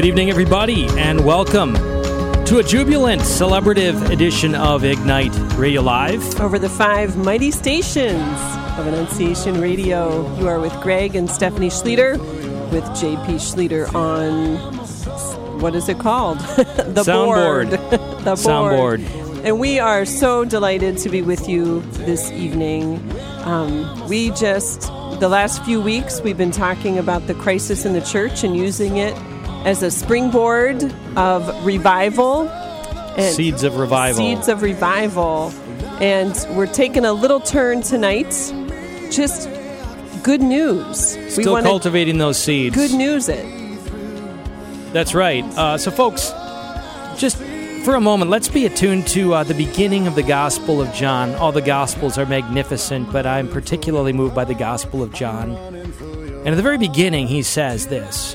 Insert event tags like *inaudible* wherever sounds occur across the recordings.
Good evening, everybody, and welcome to a jubilant, celebrative edition of Ignite Radio Live. Over the five mighty stations of Annunciation Radio, you are with Greg and Stephanie Schlueter, with JP Schlueter on what is it called? *laughs* the Soundboard. board. *laughs* the board. Soundboard. And we are so delighted to be with you this evening. Um, we just, the last few weeks, we've been talking about the crisis in the church and using it as a springboard of revival. Seeds of revival. Seeds of revival. And we're taking a little turn tonight. Just good news. we Still wanna cultivating those seeds. good news it. That's right. Uh, so, folks, just for a moment, let's be attuned to uh, the beginning of the Gospel of John. All the Gospels are magnificent, but I'm particularly moved by the Gospel of John. And at the very beginning, he says this: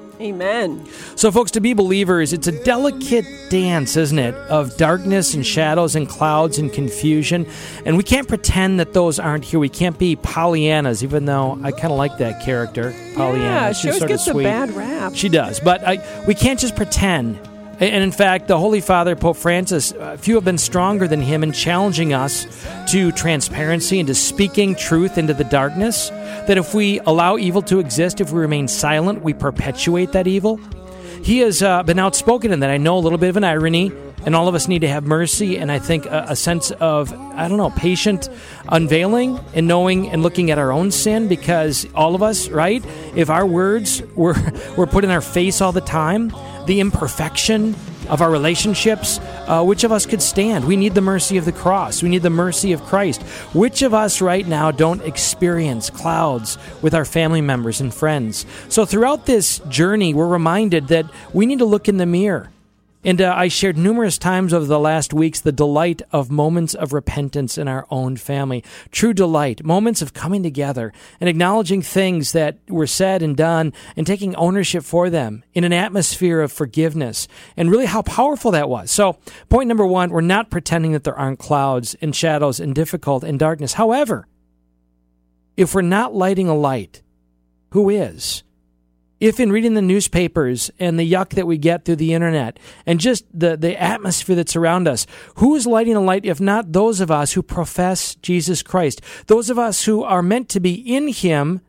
Amen. So, folks, to be believers, it's a delicate dance, isn't it, of darkness and shadows and clouds and confusion. And we can't pretend that those aren't here. We can't be Pollyannas, even though I kind of like that character, Pollyanna. Yeah, She's always sort of gets a sweet. bad rap. She does, but I, we can't just pretend. And in fact, the Holy Father, Pope Francis, uh, few have been stronger than him in challenging us to transparency and to speaking truth into the darkness. That if we allow evil to exist, if we remain silent, we perpetuate that evil. He has uh, been outspoken in that. I know a little bit of an irony, and all of us need to have mercy and I think a, a sense of, I don't know, patient unveiling and knowing and looking at our own sin because all of us, right? If our words were, *laughs* were put in our face all the time, the imperfection of our relationships, uh, which of us could stand? We need the mercy of the cross. We need the mercy of Christ. Which of us right now don't experience clouds with our family members and friends? So throughout this journey, we're reminded that we need to look in the mirror. And uh, I shared numerous times over the last weeks the delight of moments of repentance in our own family. True delight, moments of coming together and acknowledging things that were said and done and taking ownership for them in an atmosphere of forgiveness and really how powerful that was. So, point number one, we're not pretending that there aren't clouds and shadows and difficult and darkness. However, if we're not lighting a light, who is? If in reading the newspapers and the yuck that we get through the internet and just the, the atmosphere that's around us, who is lighting a light if not those of us who profess Jesus Christ? Those of us who are meant to be in Him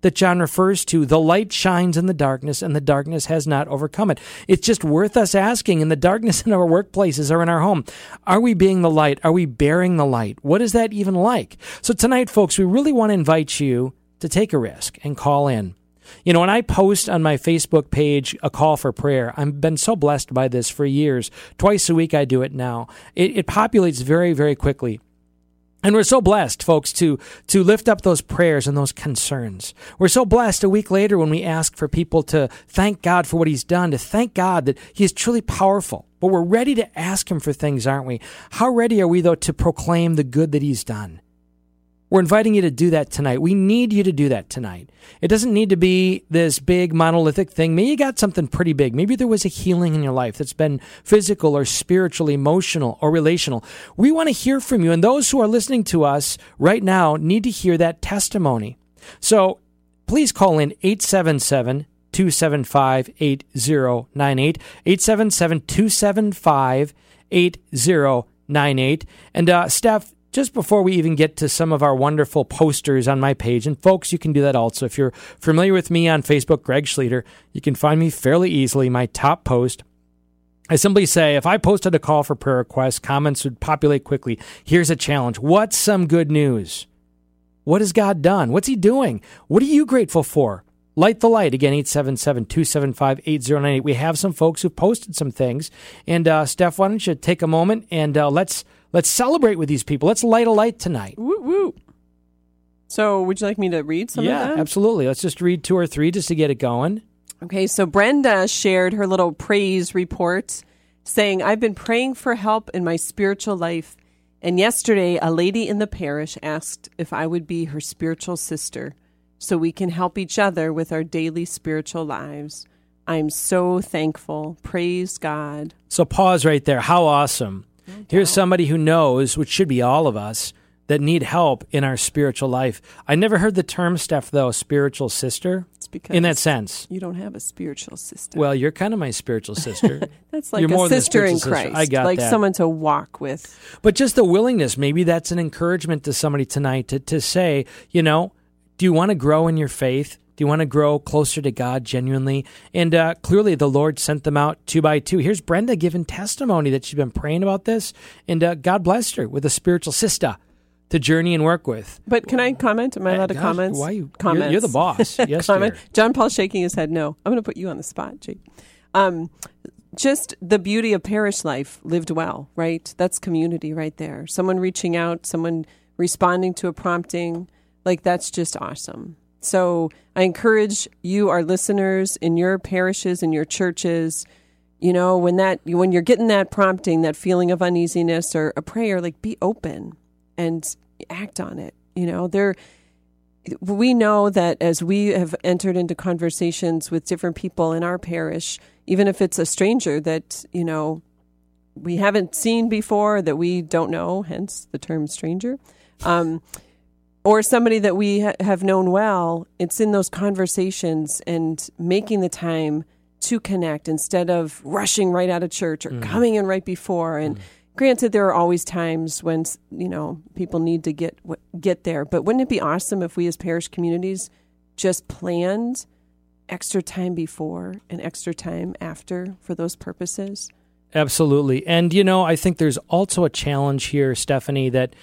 that John refers to. The light shines in the darkness and the darkness has not overcome it. It's just worth us asking in the darkness *laughs* in our workplaces or in our home. Are we being the light? Are we bearing the light? What is that even like? So tonight, folks, we really want to invite you to take a risk and call in. You know, when I post on my Facebook page a call for prayer, I've been so blessed by this for years. Twice a week I do it now. It, it populates very, very quickly. And we're so blessed, folks, to, to lift up those prayers and those concerns. We're so blessed a week later when we ask for people to thank God for what He's done, to thank God that He is truly powerful. But we're ready to ask Him for things, aren't we? How ready are we, though, to proclaim the good that He's done? We're inviting you to do that tonight. We need you to do that tonight. It doesn't need to be this big monolithic thing. Maybe you got something pretty big. Maybe there was a healing in your life that's been physical or spiritual, emotional or relational. We want to hear from you. And those who are listening to us right now need to hear that testimony. So please call in 877 275 8098. 877 275 8098. And uh, Steph, just before we even get to some of our wonderful posters on my page, and folks, you can do that also. If you're familiar with me on Facebook, Greg Schlueter, you can find me fairly easily. My top post, I simply say, if I posted a call for prayer requests, comments would populate quickly. Here's a challenge. What's some good news? What has God done? What's He doing? What are you grateful for? Light the light. Again, 877 275 8098. We have some folks who posted some things. And uh, Steph, why don't you take a moment and uh, let's let's celebrate with these people. Let's light a light tonight. Woo woo. So, would you like me to read some yeah, of that? absolutely. Let's just read two or three just to get it going. Okay, so Brenda shared her little praise report saying, I've been praying for help in my spiritual life. And yesterday, a lady in the parish asked if I would be her spiritual sister so we can help each other with our daily spiritual lives. I'm so thankful. Praise God. So pause right there. How awesome. Here's somebody who knows, which should be all of us, that need help in our spiritual life. I never heard the term, Steph, though, spiritual sister. It's because In that sense. you don't have a spiritual sister. Well, you're kind of my spiritual sister. *laughs* that's like you're a than a sister in sister. Christ. I got like that. someone to walk with. But just the willingness, maybe that's an encouragement to somebody tonight to, to say, you know, do you want to grow in your faith? Do you want to grow closer to God genuinely? And uh, clearly, the Lord sent them out two by two. Here's Brenda giving testimony that she's been praying about this, and uh, God blessed her with a spiritual sister to journey and work with. But can I comment? Am I allowed to comment? Why you? you're- You're, the boss. *laughs* Yes, comment. dear. John Paul shaking his head. No, I'm going to put you on the spot, Jake. Um, just the beauty of parish life lived well, right? That's community right there. Someone reaching out, someone responding to a prompting, like that's just awesome. So I encourage you, our listeners, in your parishes, in your churches, you know, when that when you're getting that prompting, that feeling of uneasiness or a prayer, like be open and act on it. You know, there we know that as we have entered into conversations with different people in our parish, even if it's a stranger that, you know, we haven't seen before, that we don't know, hence the term stranger, um, or somebody that we ha- have known well, it's in those conversations and making the time to connect instead of rushing right out of church or mm. coming in right before. And mm. granted, there are always times when you know people need to get get there, but wouldn't it be awesome if we as parish communities just planned extra time before and extra time after for those purposes? Absolutely. And, you know, I think there's also a challenge here, Stephanie, that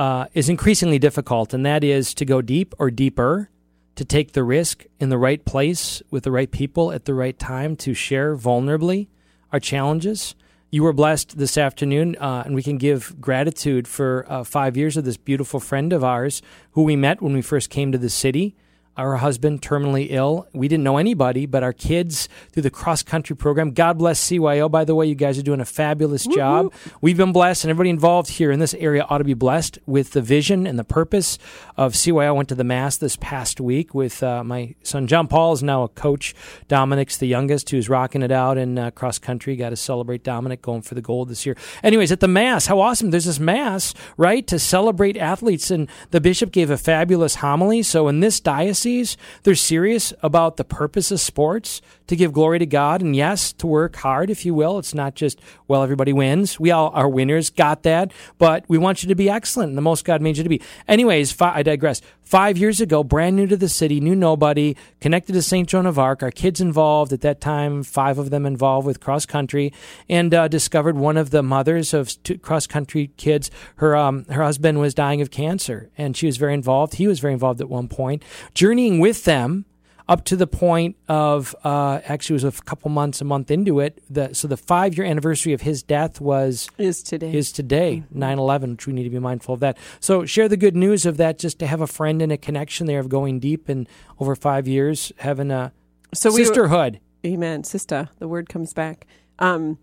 uh, is increasingly difficult, and that is to go deep or deeper, to take the risk in the right place with the right people at the right time, to share vulnerably our challenges. You were blessed this afternoon, uh, and we can give gratitude for uh, five years of this beautiful friend of ours who we met when we first came to the city our husband terminally ill. We didn't know anybody, but our kids through the cross country program. God bless CYO. By the way, you guys are doing a fabulous job. We've been blessed, and everybody involved here in this area ought to be blessed with the vision and the purpose of CYO. I went to the Mass this past week with uh, my son John Paul is now a coach. Dominic's the youngest who's rocking it out in uh, cross country. Got to celebrate Dominic going for the gold this year. Anyways, at the Mass, how awesome! There's this Mass, right, to celebrate athletes, and the bishop gave a fabulous homily. So in this diocese, they're serious about the purpose of sports to give glory to God and yes, to work hard, if you will. It's not just, well, everybody wins. We all are winners, got that. But we want you to be excellent and the most God made you to be. Anyways, fi- I digress. Five years ago, brand new to the city, knew nobody, connected to St. Joan of Arc, our kids involved at that time, five of them involved with cross country, and uh, discovered one of the mothers of cross country kids. Her um, her husband was dying of cancer, and she was very involved. He was very involved at one point, journeying with them up to the point of uh, actually it was a couple months, a month into it. The, so the five year anniversary of his death was Is today. is today, 9-11, which we need to be mindful of that. So share the good news of that, just to have a friend and a connection there of going deep and over five years having a so we were- sisterhood. Amen, sister. The word comes back. Um,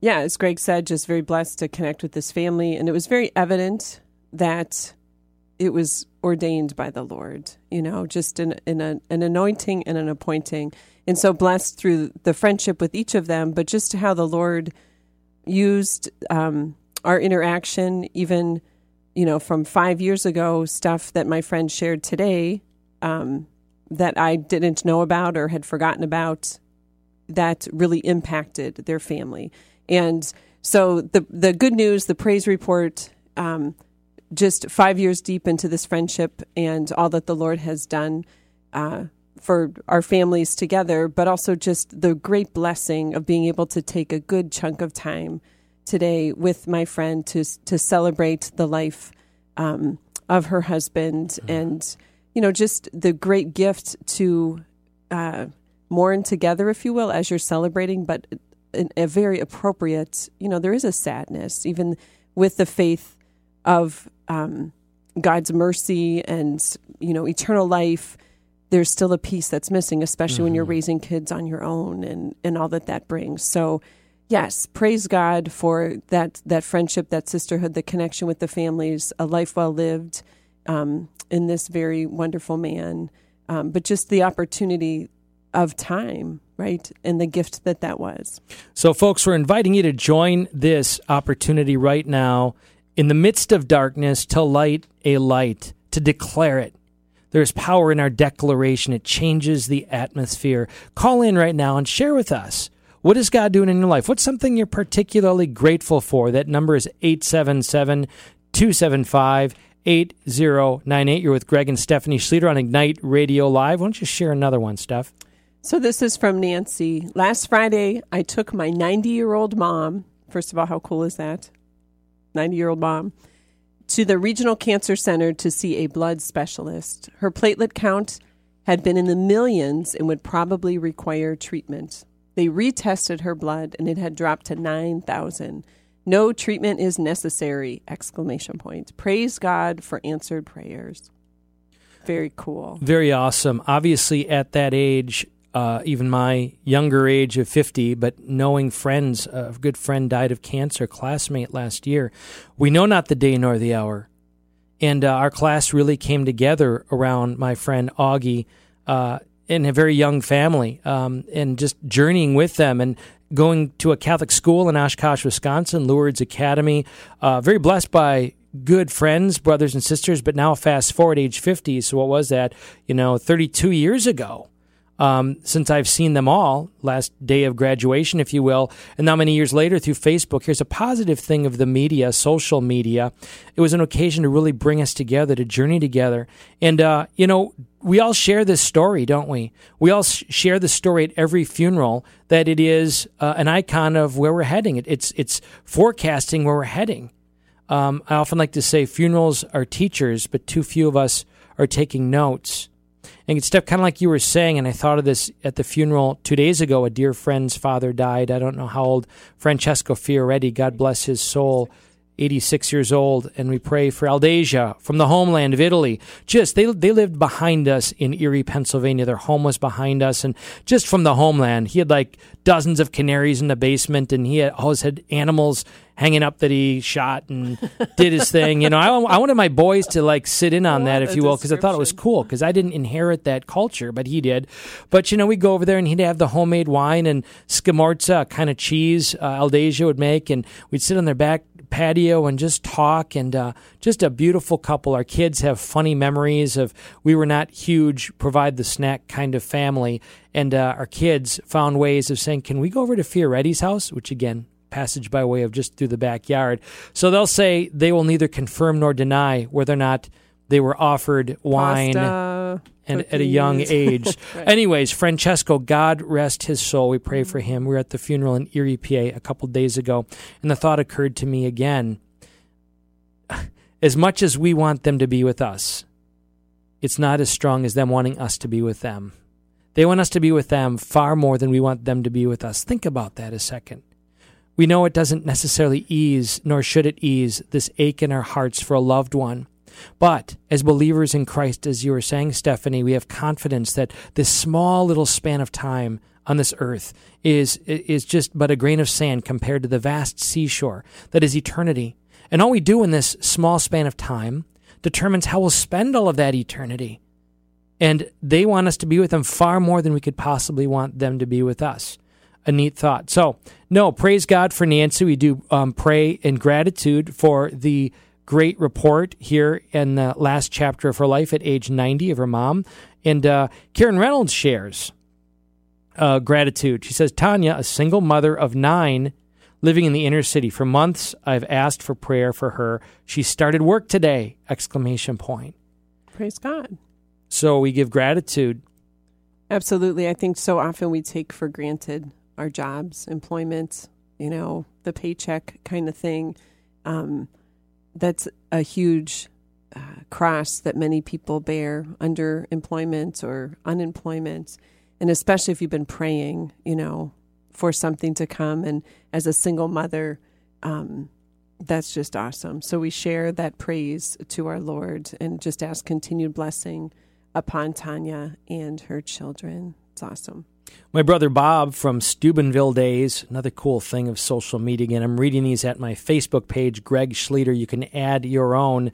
yeah, as Greg said, just very blessed to connect with this family, and it was very evident that it was ordained by the Lord. You know, just in, in a, an anointing and an appointing, and so blessed through the friendship with each of them, but just how the Lord used um, our interaction, even you know, from five years ago, stuff that my friend shared today. Um, that I didn't know about or had forgotten about that really impacted their family. And so the the good news, the praise report, um, just five years deep into this friendship and all that the Lord has done uh, for our families together, but also just the great blessing of being able to take a good chunk of time today with my friend to to celebrate the life um, of her husband and you know just the great gift to uh, mourn together, if you will, as you're celebrating, but in a very appropriate. You know, there is a sadness even with the faith of um, God's mercy and you know eternal life. There's still a piece that's missing, especially when you're raising kids on your own and and all that that brings. So yes, praise God for that that friendship, that sisterhood, the connection with the families, a life well lived um, in this very wonderful man, um, but just the opportunity of time, right, and the gift that that was. So, folks, we're inviting you to join this opportunity right now in the midst of darkness to light a light, to declare it. There's power in our declaration. It changes the atmosphere. Call in right now and share with us. What is God doing in your life? What's something you're particularly grateful for? That number is 877 275 8098. You're with Greg and Stephanie Schlueter on Ignite Radio Live. Why don't you share another one, Steph? So this is from Nancy. Last Friday, I took my 90 year old mom. First of all, how cool is that? 90 year old mom to the regional cancer center to see a blood specialist. Her platelet count had been in the millions and would probably require treatment. They retested her blood and it had dropped to 9,000. No treatment is necessary! Exclamation point. Praise God for answered prayers. Very cool. Very awesome. Obviously, at that age, uh, even my younger age of 50, but knowing friends, a good friend died of cancer, classmate last year. We know not the day nor the hour. And uh, our class really came together around my friend Augie uh, in a very young family um, and just journeying with them and going to a Catholic school in Oshkosh, Wisconsin, Lourdes Academy. Uh, very blessed by good friends, brothers and sisters, but now fast forward age 50. So what was that? You know, 32 years ago um, since I've seen them all, last day of graduation, if you will, and now many years later through Facebook. Here's a positive thing of the media, social media. It was an occasion to really bring us together, to journey together. And, uh, you know, we all share this story, don't we? We all share the story at every funeral that it is uh, an icon of where we're heading. It, it's, it's forecasting where we're heading. Um, I often like to say funerals are teachers, but too few of us are taking notes. And it's stuff kind of like you were saying, and I thought of this at the funeral two days ago. A dear friend's father died. I don't know how old. Francesco Fioretti, God bless his soul. 86 years old, and we pray for Aldasia from the homeland of Italy. Just they they lived behind us in Erie, Pennsylvania. Their home was behind us, and just from the homeland, he had like dozens of canaries in the basement, and he had, always had animals hanging up that he shot and *laughs* did his thing. You know, I, I wanted my boys to like sit in on that, if you will, because I thought it was cool. Because I didn't inherit that culture, but he did. But you know, we'd go over there and he'd have the homemade wine and scamorza kind of cheese uh, Aldasia would make, and we'd sit on their back patio and just talk and uh, just a beautiful couple. Our kids have funny memories of we were not huge provide the snack kind of family, and uh, our kids found ways of saying, "Can we go over to Fioretti's house?" Which again, passage by way of just through the backyard. So they'll say they will neither confirm nor deny whether or not they were offered wine. Pasta, and at a young age. *laughs* right. Anyways, Francesco, God rest his soul. We pray for him. We were at the funeral in Erie, PA a couple days ago, and the thought occurred to me again. As much as we want them to be with us, it's not as strong as them wanting us to be with them. They want us to be with them far more than we want them to be with us. Think about that a second. We know it doesn't necessarily ease, nor should it ease, this ache in our hearts for a loved one. But as believers in Christ, as you were saying, Stephanie, we have confidence that this small little span of time on this earth is, is just but a grain of sand compared to the vast seashore that is eternity. And all we do in this small span of time determines how we'll spend all of that eternity. And they want us to be with them far more than we could possibly want them to be with us. A neat thought. So, no, praise God for Nancy. We do um, pray in gratitude for the great report here in the last chapter of her life at age 90 of her mom. And uh, Karen Reynolds shares uh, gratitude. She says, Tanya, a single mother of nine living in the inner city. For months, I've asked for prayer for her. She started work today! Exclamation point. Praise God. So we give gratitude. Absolutely. I think so often we take for granted our jobs, employment, you know, the paycheck kind of thing. Um, that's a huge uh, cross that many people bear under employment or unemployment. And especially if you've been praying, you know, for something to come. And as a single mother, um, that's just awesome. So we share that praise to our Lord and just ask continued blessing upon Tanya and her children. It's awesome. My brother Bob from Steubenville days, another cool thing of social media. Again, I'm reading these at my Facebook page, Greg Schlueter. You can add your own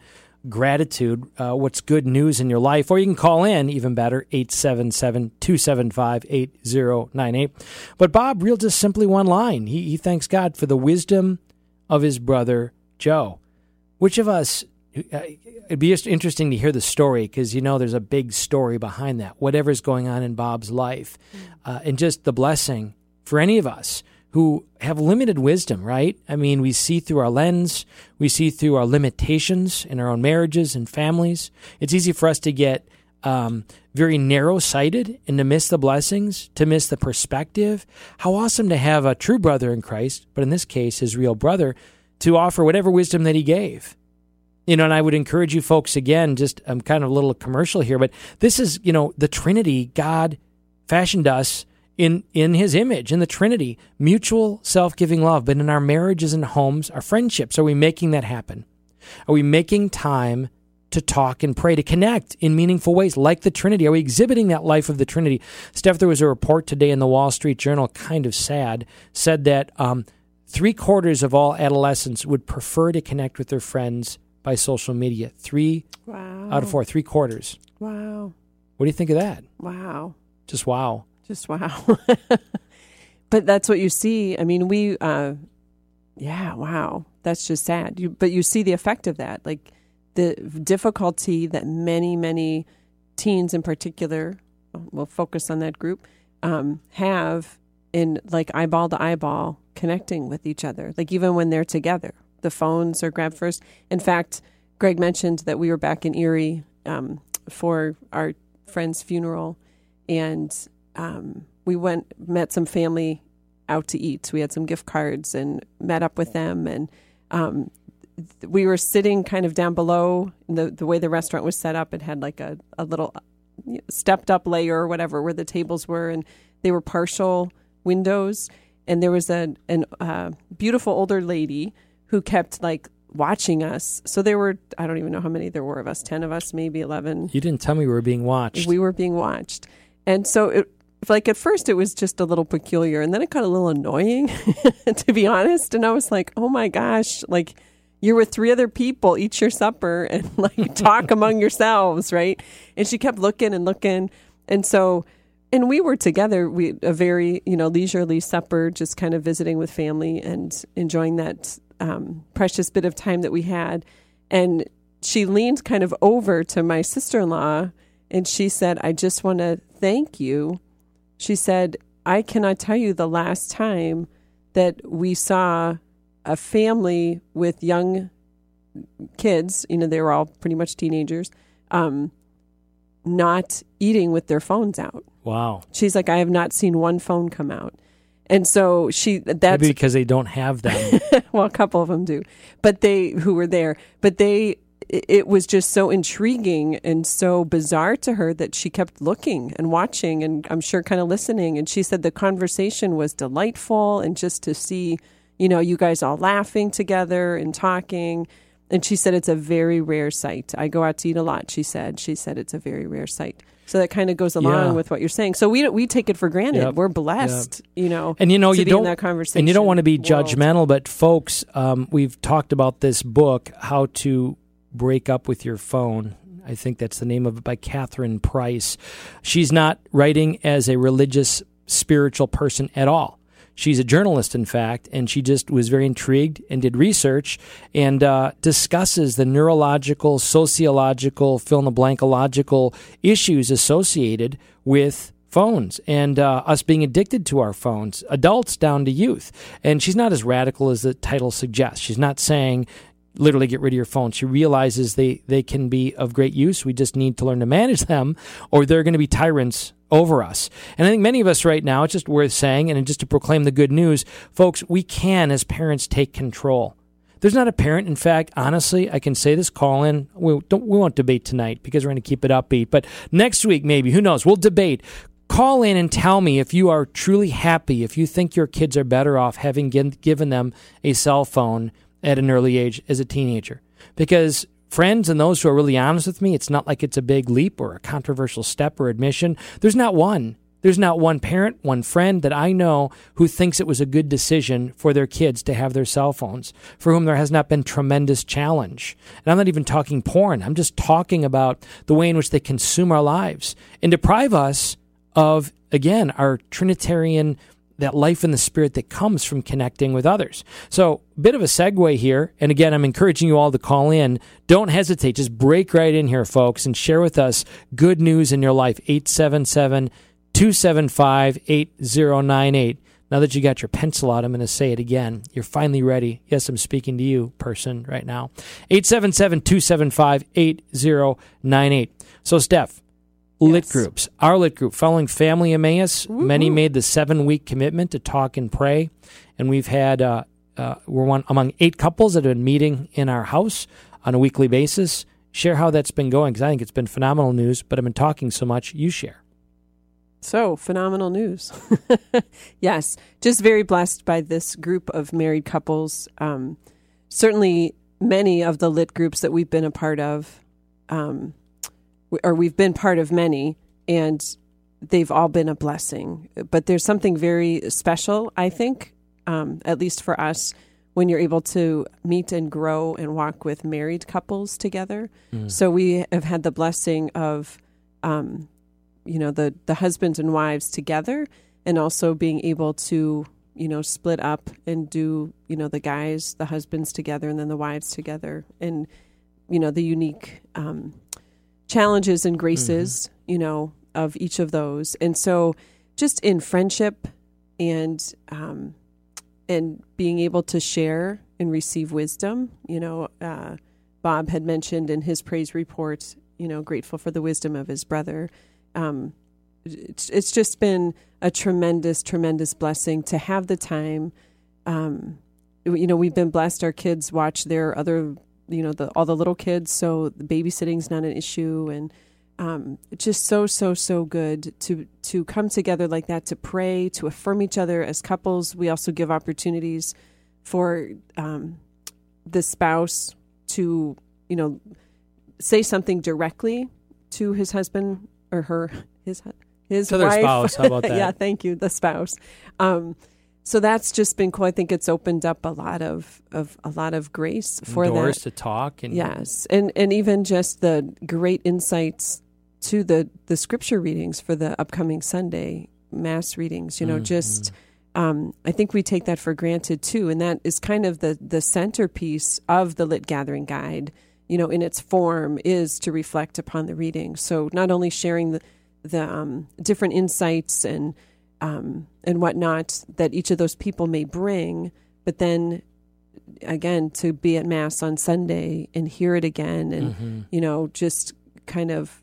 gratitude, uh, what's good news in your life, or you can call in, even better, 877 275 8098. But Bob, real just simply one line. He, he thanks God for the wisdom of his brother Joe. Which of us, it'd be just interesting to hear the story because you know there's a big story behind that, whatever's going on in Bob's life, uh, and just the blessing for any of us who have limited wisdom, right? I mean, we see through our lens, we see through our limitations in our own marriages and families. It's easy for us to get um, very narrow sighted and to miss the blessings, to miss the perspective. How awesome to have a true brother in Christ, but in this case, his real brother, to offer whatever wisdom that he gave. You know, and I would encourage you folks again, just I'm kind of a little commercial here, but this is, you know, the Trinity, God fashioned us in in his image in the trinity mutual self-giving love. But in our marriages and homes our friendships are we making that happen? Are we making time to talk and pray to connect in meaningful ways like the trinity? Are we exhibiting that life of the trinity? Steph there was a report today in the wall street journal kind of sad said that um, three quarters of all adolescents would prefer to connect with their friends by social media three Wow. out of four three quarters Wow. what do you think of that Wow. just wow Just wow. *laughs* but that's what you see. I mean, we, uh, yeah, wow. That's just sad. You, but you see the effect of that, like the difficulty that many, many teens in particular, we'll focus on that group, um, have in like eyeball to eyeball connecting with each other. Like even when they're together, the phones are grabbed first. In fact, Greg mentioned that we were back in Erie um, for our friend's funeral, and um, we went met some family out to eat. We had some gift cards and met up with them, and um, th- we were sitting kind of down below. The the way the restaurant was set up, it had like a a little stepped up layer or whatever where the tables were, and they were partial windows. And there was a an uh, beautiful older lady who kept like watching us. So there were I don't even know how many there were of us, ten of us, maybe eleven you didn't tell me we were being watched we were being watched. And so it like at first it was just a little peculiar and then it got a little annoying *laughs* to be honest and I was like, "Oh my gosh, like you're with three other people, eat your supper *laughs* and like talk *laughs* among yourselves, right?" And she kept looking and looking. And so and we were together, we a very, you know, leisurely supper, just kind of visiting with family and enjoying that um, precious bit of time that we had. And she leaned kind of over to my sister in law and she said, I just want to thank you. She said, I cannot tell you the last time that we saw a family with young kids, you know, they were all pretty much teenagers, um, not eating with their phones out. wow She's like, I have not seen one phone come out. And so she, that's Maybe because they don't have them. *laughs* well, a couple of them do, but they who were there, but they, it it was just so intriguing and so bizarre to her that she kept looking and watching and I'm sure kind of listening. And she said the conversation was delightful and just to see, you know, you guys all laughing together and talking. And she said it's a very rare sight. I go out to eat a lot. She said. She said it's a very rare sight. So that kind of goes along Yeah. with what you're saying. So we we take it for granted. Yep. We're blessed, you know. and you know to you don't that conversation. and you don't want to be world. judgmental but folks um, we've talked about this book how to break up with your phone i think that's the name of it by catherine price she's not writing as a religious spiritual person at all she's a journalist in fact and she just was very intrigued and did research and uh, discusses the neurological sociological fill in the blankological issues associated with phones and uh, us being addicted to our phones, adults down to youth. And she's not as radical as the title suggests. She's not saying literally get rid of your phone. She realizes they, they can be of great use. We just need to learn to manage them, or they're going to be tyrants over us. And I think many of us right now, it's just worth saying, and just to proclaim the good news, folks, we can, as parents, take control. There's not a parent. In fact, honestly, I can say this. Call in. We don't. We won't debate tonight because we're going to keep it upbeat. But next week, maybe who knows? We'll debate. Call in and tell me if you are truly happy. If you think your kids are better off having given them a cell phone at an early age as a teenager. Because friends and those who are really honest with me, it's not like it's a big leap or a controversial step or admission. There's not one There's not one parent, one friend that I know who thinks it was a good decision for their kids to have their cell phones, for whom there has not been tremendous challenge. And I'm not even talking porn. I'm just talking about the way in which they consume our lives and deprive us of, again, our Trinitarian that life in the spirit that comes from connecting with others. So, bit of a segue here. And again, I'm encouraging you all to call in. Don't hesitate. Just break right in here, folks, and share with us good news in your life. 877 275 8098. Now that you got your pencil out, I'm going to say it again. You're finally ready. Yes, I'm speaking to you, person, right now. 877 275 8098. So, Steph, lit Yes. groups. Our lit group, following Family Emmaus, many made the seven week commitment to talk and pray. And we've had, uh, uh, we're one among eight couples that have been meeting in our house on a weekly basis. Share how that's been going because I think it's been phenomenal news, but I've been talking so much. You share. So, phenomenal news. *laughs* yes, just very blessed by this group of married couples. Um, certainly, many of the lit groups that we've been a part of, um, or we've been part of many, and they've all been a blessing. But there's something very special, I think, um, at least for us, when you're able to meet and grow and walk with married couples together. So, we have had the blessing of. Um, you know the the husbands and wives together and also being able to you know split up and do you know the guys the husbands together and then the wives together and you know the unique um, challenges and graces you know of each of those and so just in friendship and um, and being able to share and receive wisdom you know uh, bob had mentioned in his praise report you know grateful for the wisdom of his brother um, it's, it's just been a tremendous, tremendous blessing to have the time. Um, you know, we've been blessed. Our kids watch their other, you know, the all the little kids, so the babysitting's not an issue, and um, just so, so, so good to to come together like that to pray, to affirm each other as couples. We also give opportunities for um, the spouse to, you know, say something directly to his husband or her his his To their wife. spouse. How about *laughs* that? yeah, thank you, the spouse. Um, so that's just been cool. I think it's opened up a lot of, of a lot of grace for Doors that. to talk and Yes, and and even just the great insights to the the scripture readings for the upcoming Sunday mass readings. You know, just um, I think we take that for granted too, and that is kind of the the centerpiece of the Lit Gathering Guide. You know, in its form, is to reflect upon the reading. So not only sharing the the um, different insights and um, and whatnot that each of those people may bring, but then again to be at mass on Sunday and hear it again, and you know just kind of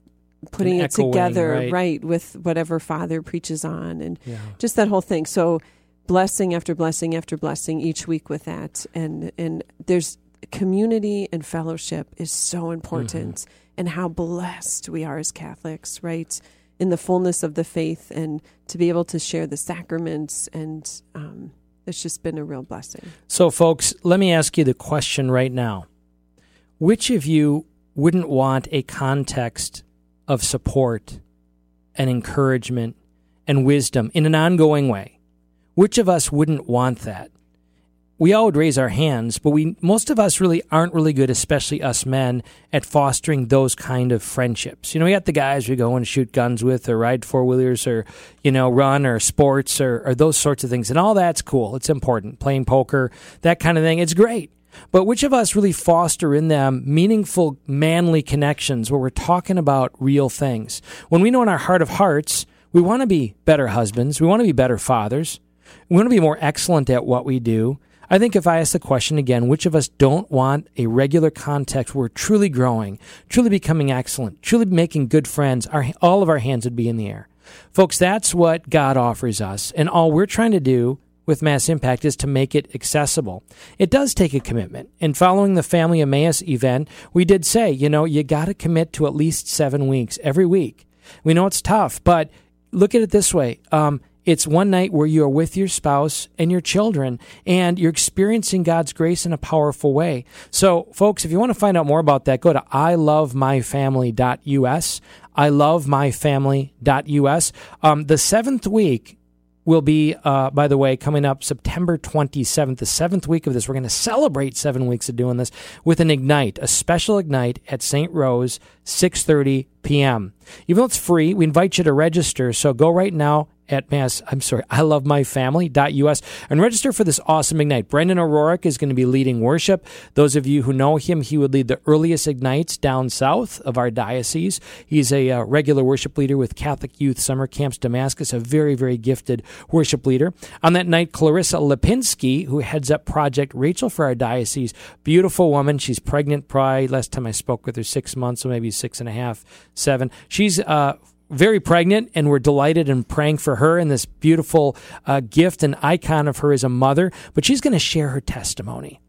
putting And it echoing, together right. with whatever Father preaches on, and Yeah. just that whole thing. So blessing after blessing after blessing each week with that, and and there's community and fellowship is so important, Mm-hmm. and how blessed we are as Catholics, right? In the fullness of the faith, and to be able to share the sacraments, and um, it's just been a real blessing. So, folks, let me ask you the question right now. Which of you wouldn't want a context of support and encouragement and wisdom in an ongoing way? Which of us wouldn't want that? We all would raise our hands, but we most of us really aren't really good, especially us men, at fostering those kind of friendships. You know, we got the guys we go and shoot guns with, or ride four wheelers, or you know, run or sports, or, or those sorts of things, and all that's cool. It's important. Playing poker, that kind of thing, it's great. But which of us really foster in them meaningful, manly connections where we're talking about real things? When we know in our heart of hearts, we want to be better husbands, we want to be better fathers, we want to be more excellent at what we do. I think if I ask the question again, which of us don't want a regular context where we're truly growing, truly becoming excellent, truly making good friends, our, all of our hands would be in the air. Folks, that's what God offers us. And all we're trying to do with Mass Impact is to make it accessible. It does take a commitment. And following the Family Emmaus event, we did say, you know, you got to commit to at least seven weeks every week. We know it's tough, but look at it this way. Um, It's one night where you are with your spouse and your children and you're experiencing God's grace in a powerful way. So, folks, if you want to find out more about that, go to ilovemyfamily.us. ilovemyfamily.us. Um, the seventh week will be, uh, by the way, coming up September 27th, the seventh week of this. We're going to celebrate seven weeks of doing this with an Ignite, a special Ignite at St. Rose, 6.30 p.m. Even though it's free, we invite you to register. So go right now at Mass, I'm sorry, I love my family.us and register for this awesome Ignite. Brendan O'Rourke is going to be leading worship. Those of you who know him, he would lead the earliest Ignites down south of our diocese. He's a uh, regular worship leader with Catholic Youth Summer Camps Damascus, a very, very gifted worship leader. On that night, Clarissa Lipinski, who heads up Project Rachel for our diocese, beautiful woman. She's pregnant, probably last time I spoke with her, six months, so maybe six and a half, seven. She's, uh, very pregnant, and we're delighted and praying for her and this beautiful uh, gift and icon of her as a mother. But she's going to share her testimony.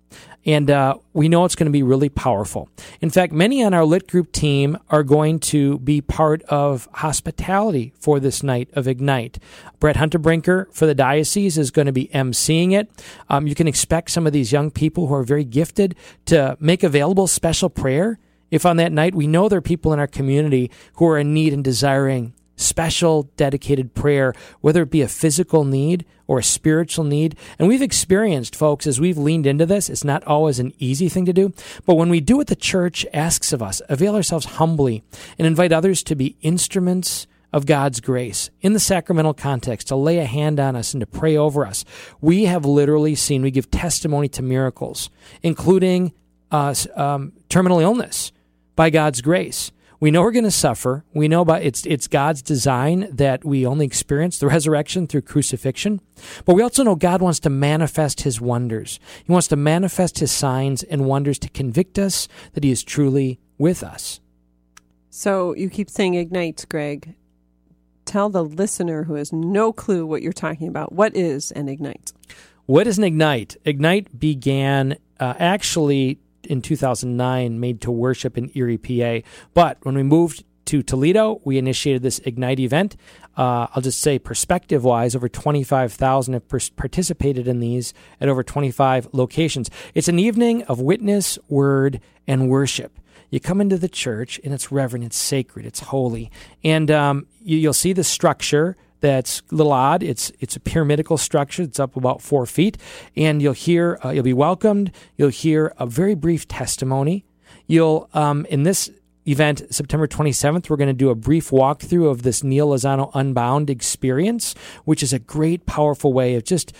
And uh, we know it's going to be really powerful. In fact, many on our Lit Group team are going to be part of hospitality for this night of Ignite. Brett Hunterbrinker for the diocese is going to be emceeing it. Um, you can expect some of these young people who are very gifted to make available special prayer if on that night we know there are people in our community who are in need and desiring special dedicated prayer, whether it be a physical need or a spiritual need. And we've experienced, folks, as we've leaned into this, it's not always an easy thing to do. But when we do what the church asks of us, avail ourselves humbly and invite others to be instruments of God's grace in the sacramental context, to lay a hand on us and to pray over us. We have literally seen, we give testimony to miracles, including uh, um, terminal illness by God's grace. We know we're going to suffer. We know about it's it's God's design that we only experience the *laughs* resurrection through crucifixion. But we also know God wants to manifest his wonders. He wants to manifest his signs and wonders to convict us that he is truly with us. So you keep saying ignite, Greg. Tell the listener who has no clue what you're talking about. What is an ignite? What is an ignite? Ignite began uh, actually in 2009 made to worship in Erie, PA. But when we moved to Toledo, we initiated this Ignite event. Uh, I'll just say, perspective wise, over 25,000 have participated in these at over 25 locations. It's an evening of witness, word, and worship. You come into the church and it's reverent, it's sacred, it's holy. And um, you, you'll see the structure that's a little odd. It's it's a pyramidical structure. It's up about four feet, and you'll hear uh, you'll be welcomed. You'll hear a very brief testimony. You'll um, in this event September 27th, we're going to do a brief walkthrough of this Neal Lozano Unbound experience, which is a great, powerful way of just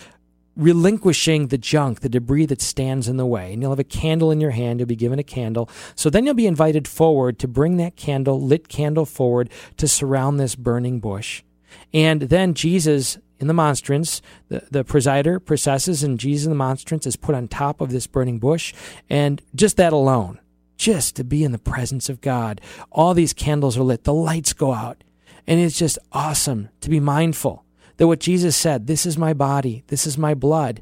relinquishing the junk, the debris that stands in the way. And you'll have a candle in your hand. You'll be given a candle. So then you'll be invited forward to bring that candle, lit candle forward to surround this burning bush. And then Jesus in the monstrance, the, the presider processes, and Jesus in the monstrance is put on top of this burning bush. And just that alone, just to be in the presence of God, all these candles are lit, the lights go out. And it's just awesome to be mindful that what Jesus said, this is my body, this is my blood,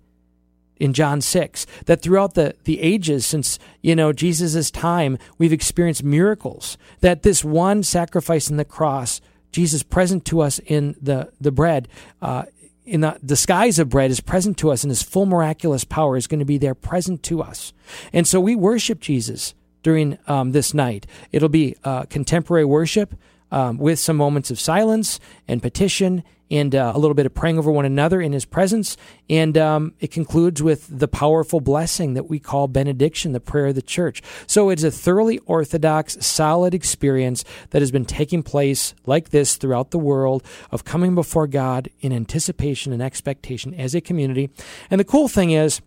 in John 6 that throughout the, the ages since you know Jesus' time we've experienced miracles that this one sacrifice in the cross Jesus present to us in the, the bread, uh, in the disguise of bread, is present to us, and his full miraculous power is going to be there present to us. And so we worship Jesus during um, this night. It'll be uh, contemporary worship um, with some moments of silence and petition and uh, a little bit of praying over one another in his presence. And um, it concludes with the powerful blessing that we call benediction, the prayer of the church. So it's a thoroughly orthodox, solid experience that has been taking place like this throughout the world of coming before God in anticipation and expectation as a community. And the cool thing is,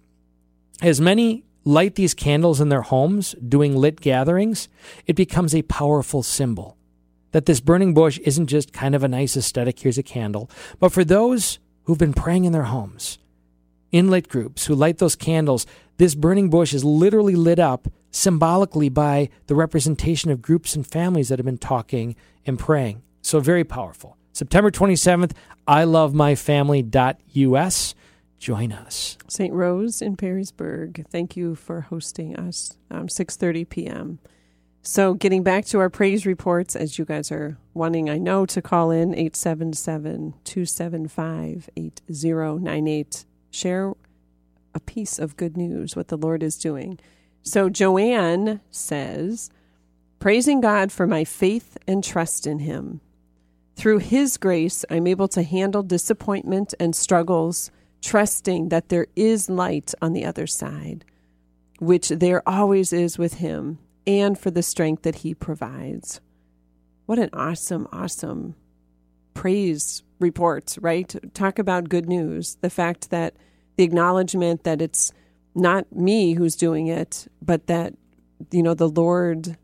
as many light these candles in their homes doing lit gatherings, it becomes a powerful symbol that this burning bush isn't just kind of a nice aesthetic, here's a candle, but for those who've been praying in their homes, in lit groups who light those candles, this burning bush is literally lit up symbolically by the representation of groups and families that have been talking and praying. So very powerful. September 27th, I love my family.us. Join us. St. Rose in Perrysburg. Thank you for hosting us. Um, 6:30 p.m. So, getting back to our praise reports, as you guys are wanting, I know, to call in 877 275 8098. Share a piece of good news, what the Lord is doing. So, Joanne says, Praising God for my faith and trust in Him. Through His grace, I'm able to handle disappointment and struggles, trusting that there is light on the other side, which there always is with Him, and for the strength that He provides. What an awesome, awesome praise report, right? Talk about good news. The fact that the acknowledgement that it's not me who's doing it, but that, you know, the Lord,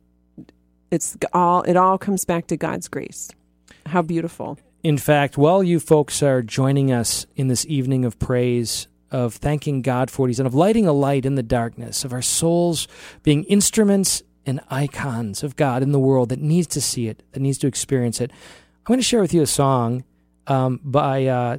it's all, it all comes back to God's grace. How beautiful. In fact, while you folks are joining us in this evening of praise, of thanking God for what He's done, of lighting a light in the darkness, of our souls being instruments and icons of God in the world that needs to see it, that needs to experience it, I'm going to share with you a song um, by uh,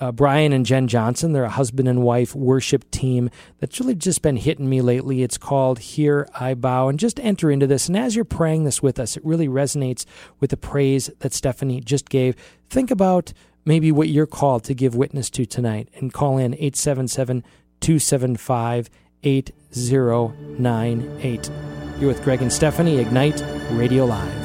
uh, Brian and Jen Johnson. They're a husband and wife worship team that's really just been hitting me lately. It's called Here I Bow. And just enter into this. And as you're praying this with us, it really resonates with the praise that Stephanie just gave. Think about maybe what you're called to give witness to tonight and call in 877 275 8098. You're with Greg and Stephanie, Ignite Radio Live.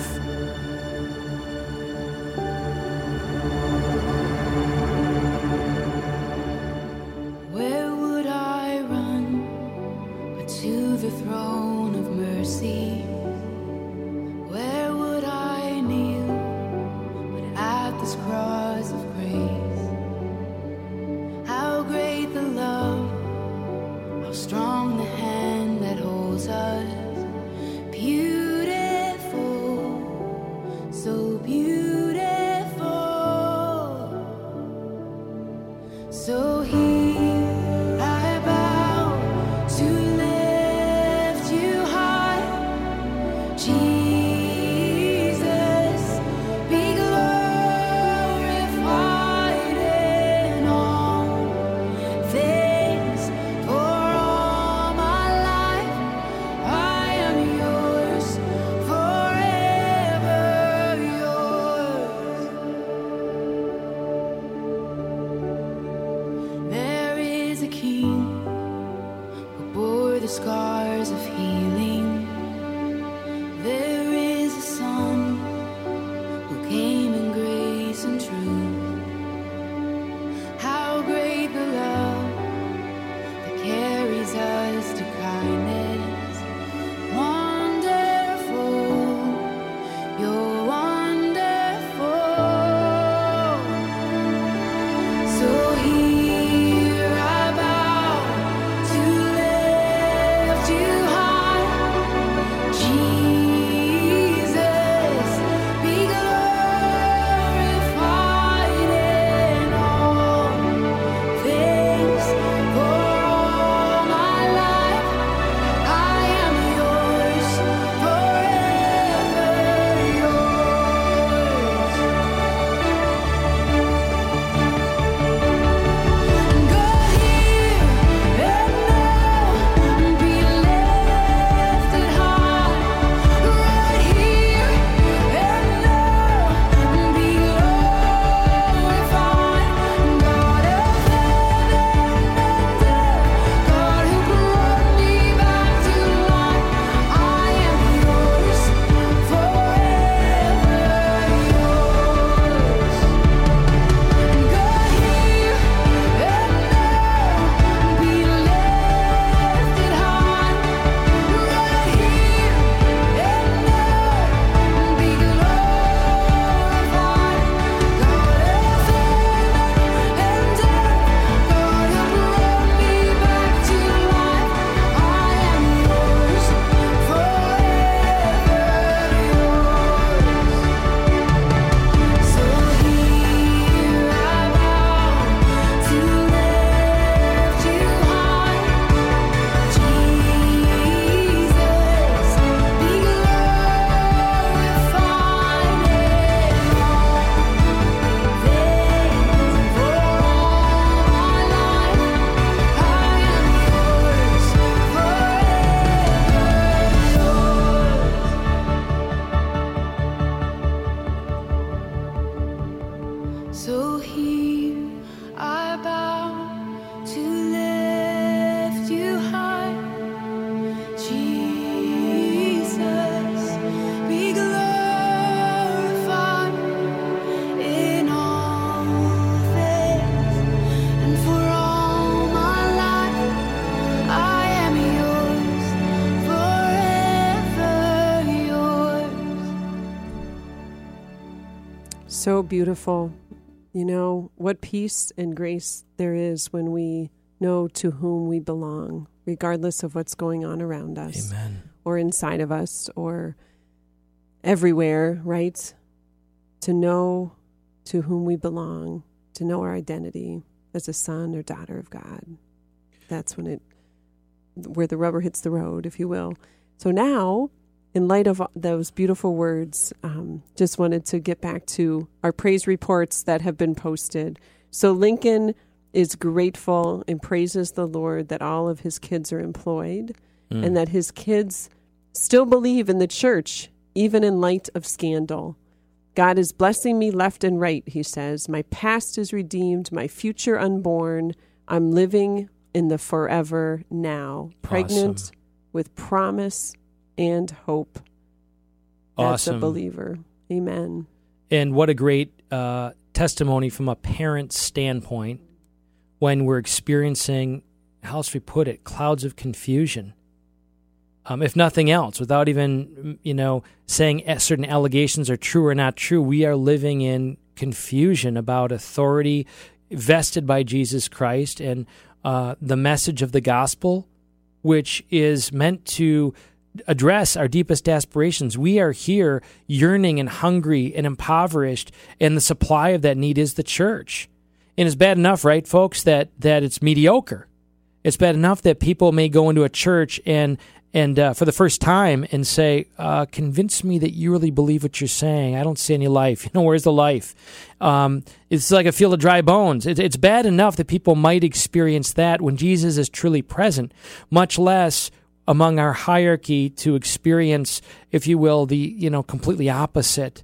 Beautiful. You know, what peace and grace there is when we know to whom we belong, regardless of what's going on around us Amen. or inside of us or everywhere, right? To know to whom we belong, to know our identity as a son or daughter of God. That's when it, where the rubber hits the road, if you will. So now, in light of those beautiful words, um, just wanted to get back to our praise reports that have been posted. So Lincoln is grateful and praises the Lord that all of his kids are employed Mm. and that his kids still believe in the church, even in light of scandal. God is blessing me left and right, he says. My past is redeemed, my future unborn. I'm living in the forever now, pregnant Awesome. with promise and hope. That's a believer. Amen. And what a great uh, testimony from a parent standpoint when we're experiencing, how else we put it, clouds of confusion. Um, if nothing else, without even you know saying certain allegations are true or not true, we are living in confusion about authority vested by Jesus Christ and uh, the message of the gospel, which is meant to address our deepest aspirations. We are here yearning and hungry and impoverished, and the supply of that need is the church. And it's bad enough, right, folks, that that it's mediocre. It's bad enough that people may go into a church and and uh, for the first time and say, uh, "Convince me that you really believe what you're saying." I don't see any life. *laughs* You know, where's the life? Um, it's like a field of dry bones. It, it's bad enough that people might experience that when Jesus is truly present, much less among our hierarchy to experience, if you will, the you know completely opposite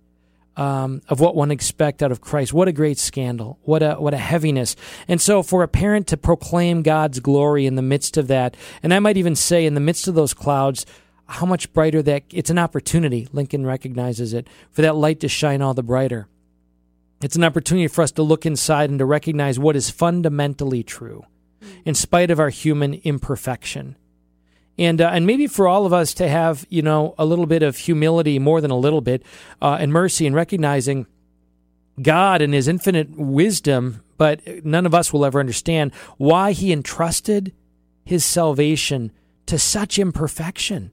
um, of what one expect out of Christ. What a great scandal! What a what a heaviness! And so, for a parent to proclaim God's glory in the midst of that, and I might even say, in the midst of those clouds, how much brighter that it's an opportunity. Lincoln recognizes it for that light to shine all the brighter. It's an opportunity for us to look inside and to recognize what is fundamentally true, in spite of our human imperfection and uh, and maybe for all of us to have you know a little bit of humility more than a little bit uh, and mercy and recognizing God and His infinite wisdom, but none of us will ever understand why He entrusted His salvation to such imperfection.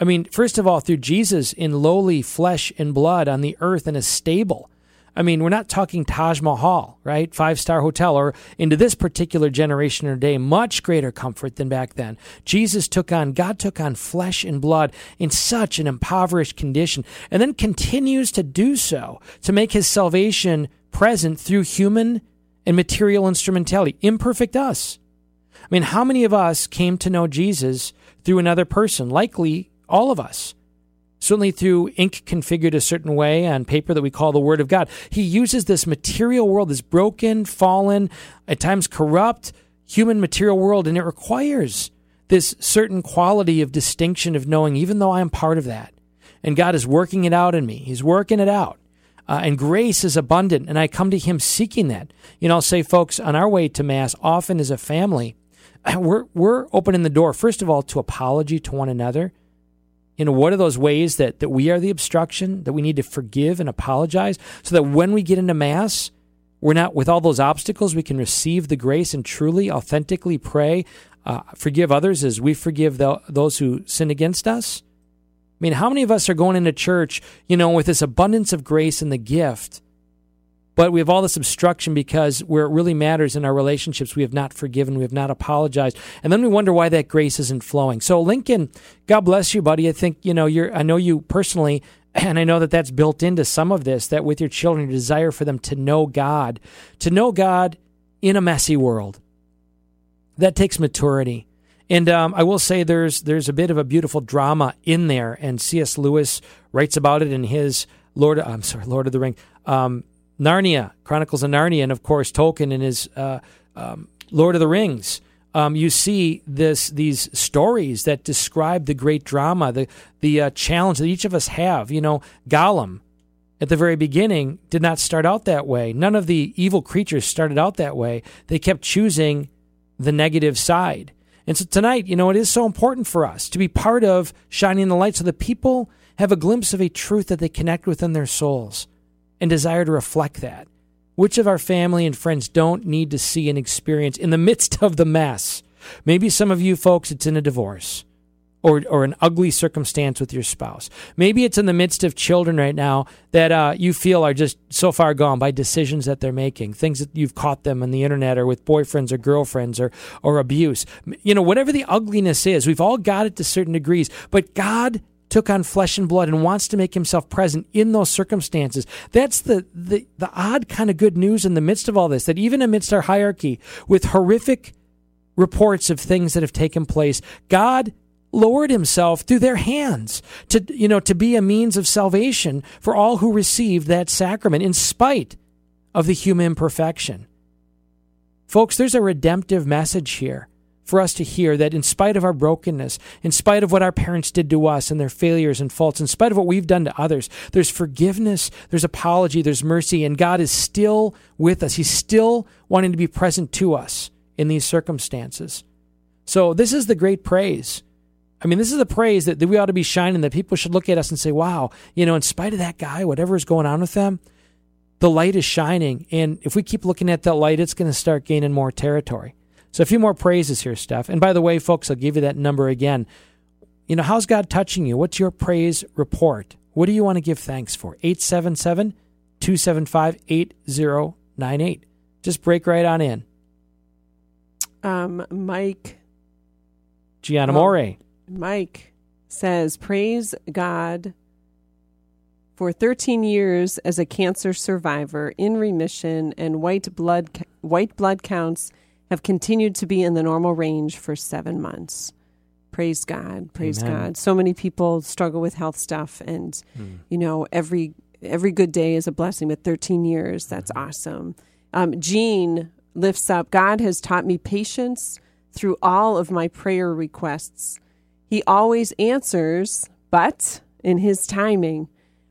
I mean, first of all, through Jesus in lowly flesh and blood on the earth in a stable. I mean, we're not talking Taj Mahal, right? Five star hotel, or into this particular generation or day, much greater comfort than back then. Jesus took on, God took on flesh and blood in such an impoverished condition, and then continues to do so to make his salvation present through human and material instrumentality. Imperfect us. I mean, how many of us came to know Jesus through another person? Likely all of us certainly through ink configured a certain way on paper that we call the Word of God. He uses this material world, this broken, fallen, at times corrupt human material world, and it requires this certain quality of distinction of knowing, even though I am part of that. And God is working it out in me, He's working it out. Uh, and grace is abundant, and I come to Him seeking that. You know, I'll say, folks, on our way to Mass, often as a family, *clears throat* we're, we're opening the door, first of all, to apology to one another you know what are those ways that that we are the obstruction that we need to forgive and apologize so that when we get into mass we're not with all those obstacles we can receive the grace and truly authentically pray uh, forgive others as we forgive the, those who sin against us? I mean how many of us are going into church you know with this abundance of grace and the gift but we have all this obstruction because where it really matters in our relationships, we have not forgiven, we have not apologized, and then we wonder why that grace isn't flowing. So, Lincoln, God bless you, buddy. I think you know you're. I know you personally, *clears throat* and I know that that's built into some of this. That with your children, your desire for them to know God, to know God in a messy world, that takes maturity. And um, I will say there's there's a bit of a beautiful drama in there, and C.S. Lewis writes about it in his Lord. I'm sorry, Lord of the Ring. Um, Narnia, Chronicles of Narnia, and of course Tolkien in his uh, um, Lord of the Rings. Um, you see this these stories that describe the great drama, the the uh, challenge that each of us have. You know, Gollum at the very beginning did not start out that way. None of the evil creatures started out that way. They kept choosing the negative side. And so tonight, you know, it is so important for us to be part of shining the light so that people have a glimpse of a truth that they connect with in their souls and desire to reflect that? Which of our family and friends don't need to see and experience in the *laughs* midst of the mess? Maybe some of you folks, it's in a divorce or, or an ugly circumstance with your spouse. Maybe it's in the midst of children right now that uh, you feel are just so far gone by decisions that they're making, things that you've caught them on the internet or with boyfriends or girlfriends or, or abuse. You know, whatever the ugliness is, we've all got it to certain degrees, but God took on flesh and blood and wants to make himself present in those circumstances. That's the, the, the odd kind of good news in the midst of all this, that even amidst our hierarchy with horrific reports of things that have taken place, God lowered himself through their hands to you know to be a means of salvation for all who received that sacrament in spite of the human imperfection folks there's a redemptive message here for us to hear that in spite of our brokenness in spite of what our parents did to us and their failures and faults in spite of what we've done to others there's forgiveness there's apology there's mercy and God is still with us he's still wanting to be present to us in these circumstances so this is the great praise I mean, this is the praise that, that we ought to be shining, that people should look at us and say, wow, you know, in spite of that guy, whatever is going on with them, the light is shining. And if we keep looking at that light, it's going to start gaining more territory. So a few more praises here, Steph. And by the way, folks, I'll give you that number again. You know, how's God touching you? What's your praise report? What do you want to give thanks for? 877 275 8098. Just break right on in. Um, Mike. Gianna More. Mike says, Praise God. For 13 years as a cancer survivor in remission and white blood white blood counts have continued to be in the normal range for 7 months. Praise God. Praise Amen. God. So many people struggle with health stuff and mm. you know every every good day is a blessing but 13 years that's mm-hmm. awesome. Um, Jean lifts up God has taught me patience through all of my prayer requests. He always answers, but in His timing.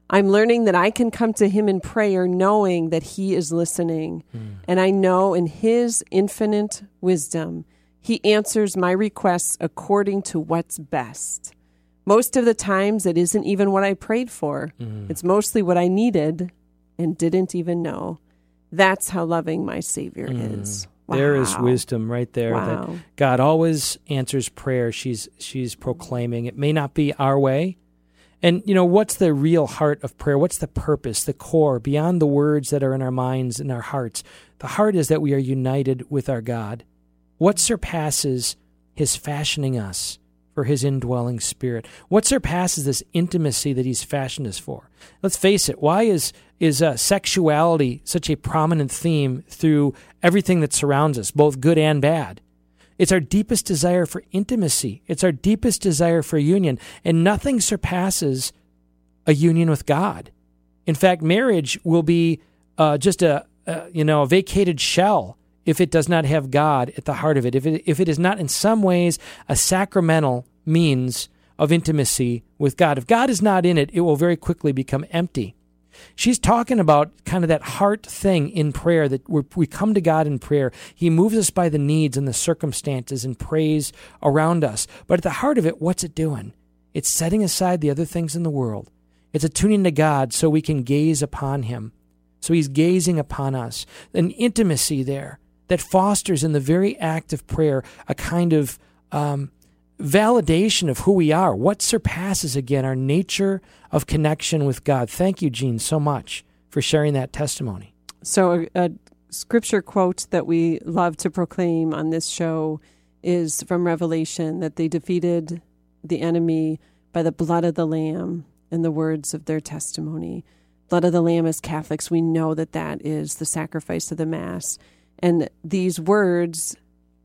I'm learning that I can come to Him in prayer knowing that He is listening. Mm. And I know in His infinite wisdom, He answers my requests according to what's best. Most of the times, it isn't even what I prayed for, mm. it's mostly what I needed and didn't even know. That's how loving my Savior mm. is. Wow. There is wisdom right there wow. that God always answers prayer. She's she's proclaiming. It may not be our way. And you know, what's the real heart of prayer? What's the purpose, the core, beyond the words that are in our minds and our hearts? The heart is that we are united with our God. What surpasses his fashioning us for his indwelling spirit? What surpasses this intimacy that he's fashioned us for? Let's face it, why is is uh, sexuality such a prominent theme through everything that surrounds us, both good and bad. It's our deepest desire for intimacy. It's our deepest desire for union, and nothing surpasses a union with God. In fact, marriage will be uh, just a, you know a vacated shell if it does not have God at the heart of it. If it if it is not in some ways a sacramental means of intimacy with God. If God is not in it, it will very quickly become empty. She's talking about kind of that heart thing in prayer that we come to God in prayer. He moves us by the needs and the circumstances and praise around us. But at the heart of it, what's it doing? It's setting aside the other things in the world. It's attuning to God so we can gaze upon Him. So He's gazing upon us. An intimacy there that fosters in the very act of prayer a kind of um, validation of who we are. What surpasses, again, our nature of connection with God? Thank you, Jean, so much for sharing that testimony. So, a, a scripture quote that we love to proclaim on this show is from Revelation that they defeated the enemy by the blood of the Lamb and the words of their testimony. Blood of the Lamb, as Catholics, we know that that is the sacrifice of the Mass. And these words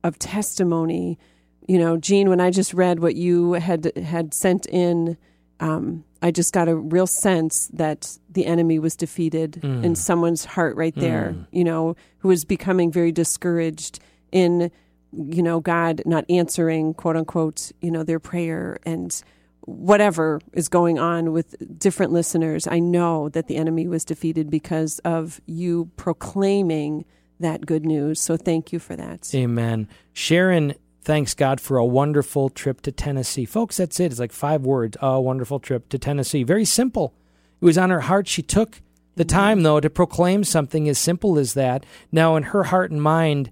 of testimony you know, Jean, when I just read what you had had sent in, um, I just got a real sense that the enemy was defeated mm. in someone's heart right there. Mm. You know, who was becoming very discouraged in, you know, God not answering quote unquote, you know, their prayer and whatever is going on with different listeners. I know that the enemy was defeated because of you proclaiming that good news. So thank you for that. Amen. Sharon thanks God for a wonderful trip to Tennessee. Folks, that's it. It's like five words. A wonderful trip to Tennessee. Very simple. It was on her heart. She took The time, though, to proclaim something as simple as that. Now, in her heart and mind,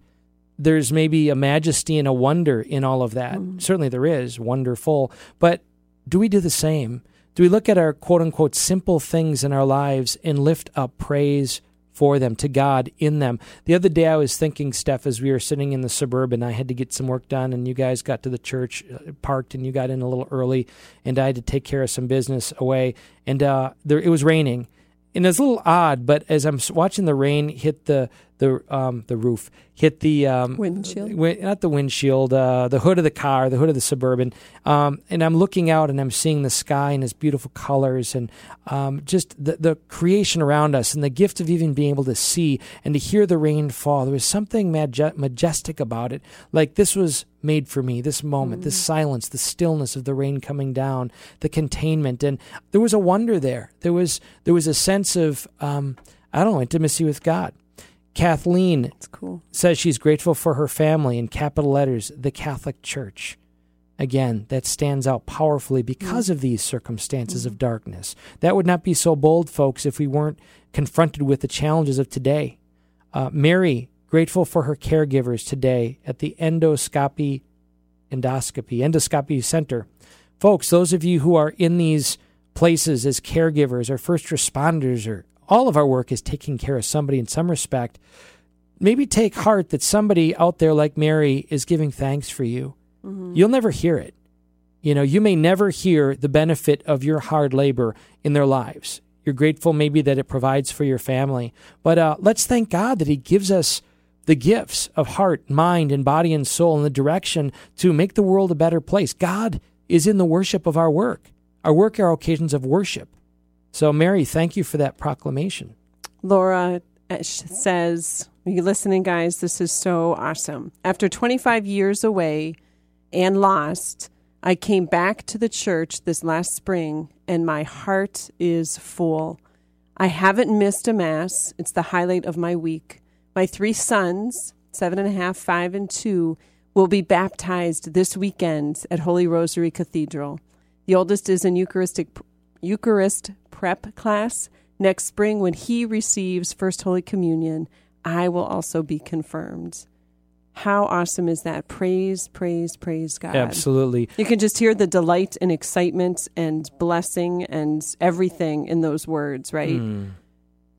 there's maybe a majesty and a wonder in all of that. Mm. Certainly there is, wonderful. But do we do the same? Do we look at our quote unquote simple things in our lives and lift up praise for them, to God in them? The other day I was thinking, Steph, as we were sitting in the suburban, I had to get some work done, and you guys got to the church, uh, parked, and you got in a little early, and I had to take care of some business away. And uh, there, it was raining. And it's a little odd, but as I'm watching the rain hit the the um, the roof, hit the um, windshield, not the windshield, uh, the hood of the car, the hood of the suburban. Um, and I'm looking out and I'm seeing the sky and its beautiful colors and um, just the the creation around us and the gift of even being able to see and to hear the rain fall. There was something majestic about it. Like this was made for me. This moment, mm. this silence, the stillness of the rain coming down, the containment, and there was a wonder there. There was there was a sense of um, I don't know intimacy with God. Kathleen cool. says she's grateful for her family in capital letters, the Catholic Church. Again, that stands out powerfully because mm. of these circumstances mm. of darkness. That would not be so bold, folks, if we weren't confronted with the challenges of today. Uh, Mary, grateful for her caregivers today at the endoscopy, endoscopy, endoscopy center. Folks, those of you who are in these places as caregivers or first responders or all of our work is taking care of somebody in some respect. Maybe take heart that somebody out there like Mary is giving thanks for you. Mm-hmm. You'll never hear it. You know, you may never hear the benefit of your hard labor in their lives. You're grateful maybe that it provides for your family. But uh, let's thank God that He gives us the gifts of heart, mind, and body and soul in the direction to make the world a better place. God is in the worship of our work. Our work are occasions of worship. So, Mary, thank you for that proclamation. Laura uh, says, Are you listening, guys? This is so awesome. After 25 years away and lost, I came back to the church this last spring, and my heart is full. I haven't missed a Mass. It's the highlight of my week. My three sons, seven and a half, five, and two, will be baptized this weekend at Holy Rosary Cathedral. The oldest is in Eucharistic Eucharist prep class next spring when he receives First Holy Communion. I will also be confirmed. How awesome is that? Praise, praise, praise God. Absolutely. You can just hear the delight and excitement and blessing and everything in those words, right? Mm.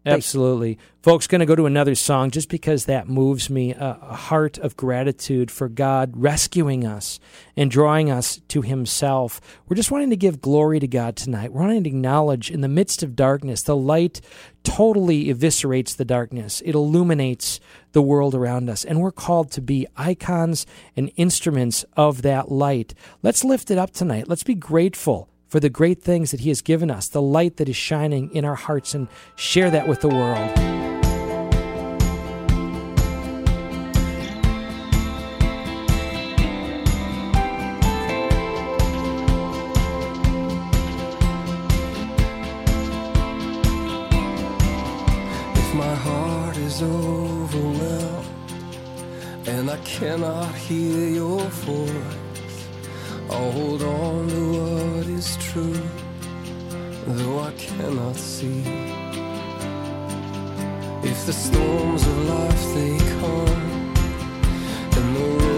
Absolutely. Folks, going to go to another song just because that moves me a, a, heart of gratitude for God rescuing us and drawing us to Himself. We're just wanting to give glory to God tonight. We're wanting to acknowledge in the midst of darkness, the light totally eviscerates the darkness, it illuminates the world around us. And we're called to be icons and instruments of that light. Let's lift it up tonight. Let's be grateful for the great things that He has given us, the light that is shining in our hearts, and share that with the world. If my heart is overwhelmed and I cannot hear your voice Oh, hold on to what is true, though I cannot see. If the storms of life they come, and the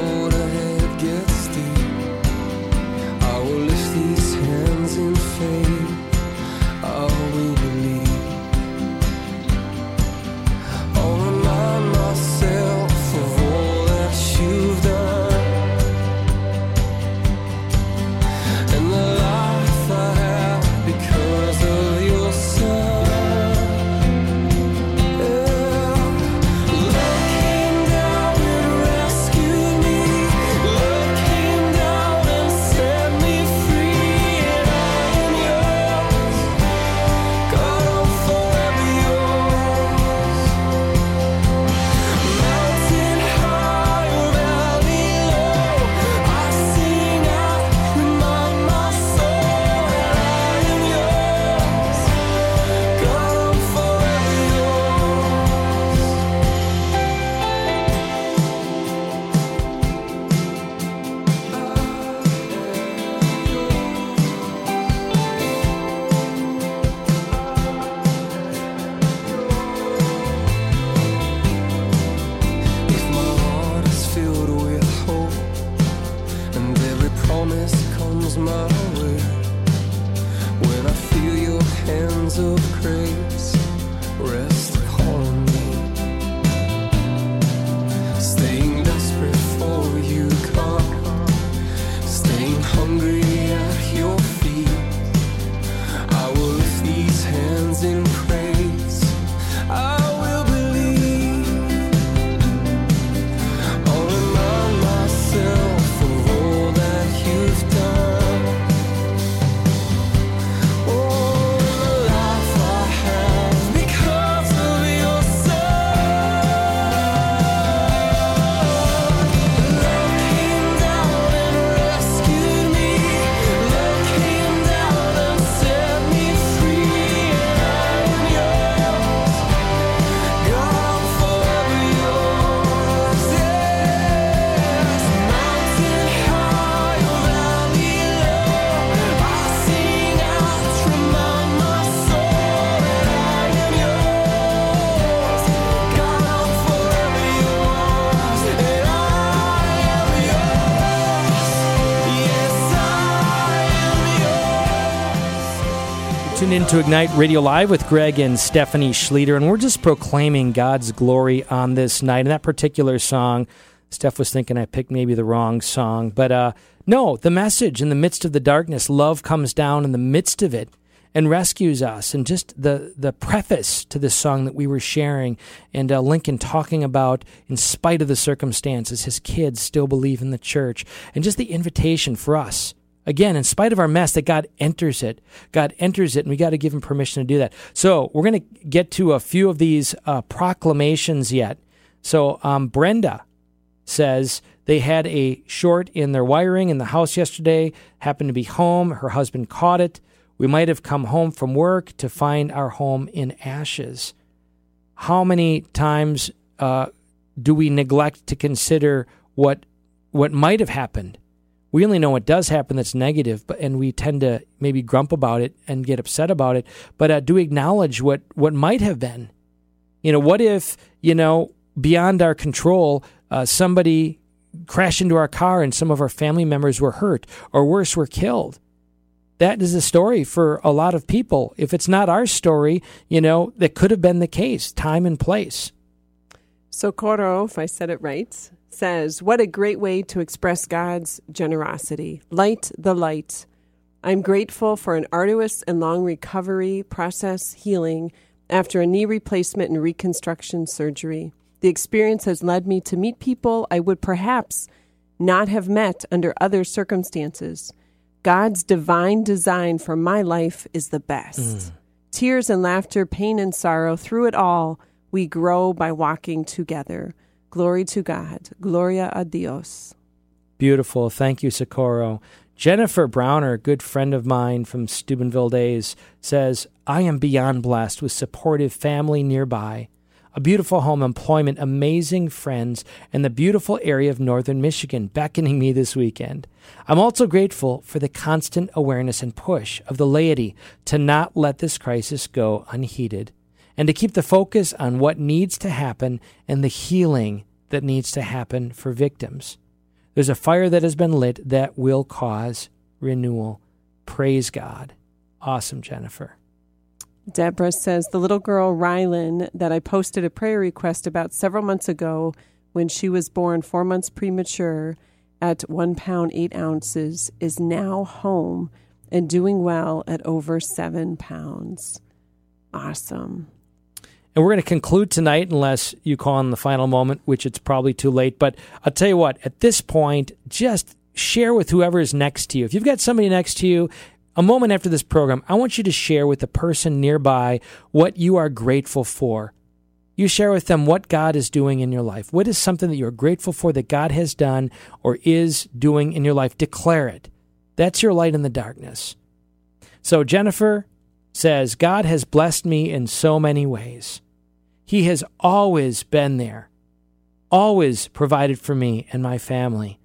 to Ignite Radio Live with Greg and Stephanie Schlueter, and we're just proclaiming God's glory on this night. And that particular song, Steph was thinking I picked maybe the wrong song, but uh, no, the message in the midst of the darkness, love comes down in the midst of it and rescues us. And just the, the preface to this song that we were sharing, and uh, Lincoln talking about, in spite of the circumstances, his kids still believe in the church, and just the invitation for us Again, in spite of our mess, that God enters it. God enters it, and we got to give Him permission to do that. So we're going to get to a few of these uh, proclamations yet. So um, Brenda says they had a short in their wiring in the house yesterday. Happened to be home. Her husband caught it. We might have come home from work to find our home in ashes. How many times uh, do we neglect to consider what what might have happened? We only know what does happen that's negative, but and we tend to maybe grump about it and get upset about it. But uh, do acknowledge what what might have been? You know, what if you know beyond our control, uh, somebody crashed into our car and some of our family members were hurt, or worse, were killed? That is a story for a lot of people. If it's not our story, you know, that could have been the case, time and place. Socorro, if I said it right, says, What a great way to express God's generosity. Light the light. I'm grateful for an arduous and long recovery process healing after a knee replacement and reconstruction surgery. The experience has led me to meet people I would perhaps not have met under other circumstances. God's divine design for my life is the best. Mm. Tears and laughter, pain and sorrow, through it all, we grow by walking together. Glory to God. Gloria a Dios. Beautiful. Thank you, Socorro. Jennifer Browner, good friend of mine from Steubenville days, says, I am beyond blessed with supportive family nearby, a beautiful home, employment, amazing friends, and the beautiful area of northern Michigan beckoning me this weekend. I'm also grateful for the constant awareness and push of the laity to not let this crisis go unheeded and to keep the focus on what needs to happen and the healing that needs to happen for victims. There's a fire that has been lit that will cause renewal. Praise God. Awesome, Jennifer. Deborah says the little girl Rylan that I posted a prayer request about several months ago when she was born four months premature at one pound eight ounces is now home and doing well at over seven pounds. Awesome. And we're going to conclude tonight, unless you call in the final moment, which it's probably too late. But I'll tell you what, at this point, just share with whoever is next to you. If you've got somebody next to you, a moment after this program, I want you to share with the person nearby what you are grateful for. You share with them what God is doing in your life. What is something that you're grateful for that God has done or is doing in your life? Declare it. That's your light in the darkness. So, Jennifer says, God has blessed me in so many ways. He has always been there, always provided for me and my family,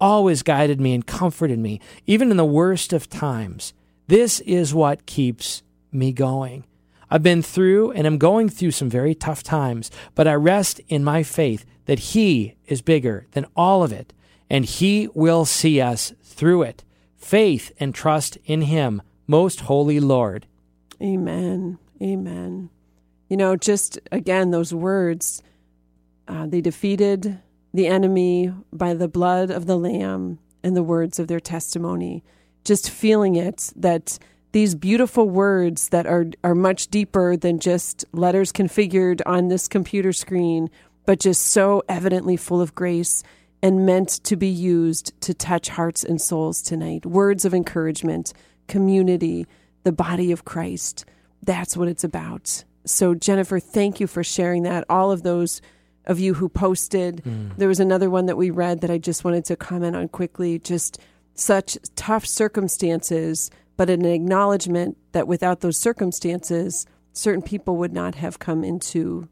always guided me and comforted me, even in the worst of times. This is what keeps me going. I've been through and am going through some very tough times, but I rest in my faith that He is bigger than all of it, and He will see us through it. Faith and trust in Him, most holy Lord. Amen. Amen. You know, just again, those words, uh, they defeated the enemy by the blood of the Lamb and the words of their testimony. Just feeling it that these beautiful words that are, are much deeper than just letters configured on this computer screen, but just so evidently full of grace and meant to be used to touch hearts and souls tonight. Words of encouragement, community, the body of Christ. That's what it's about. So, Jennifer, thank you for sharing that. All of those of you who posted. Mm. There was another one that we read that I just wanted to comment on quickly. Just such tough circumstances, but an acknowledgement that without those circumstances, certain people would not have come into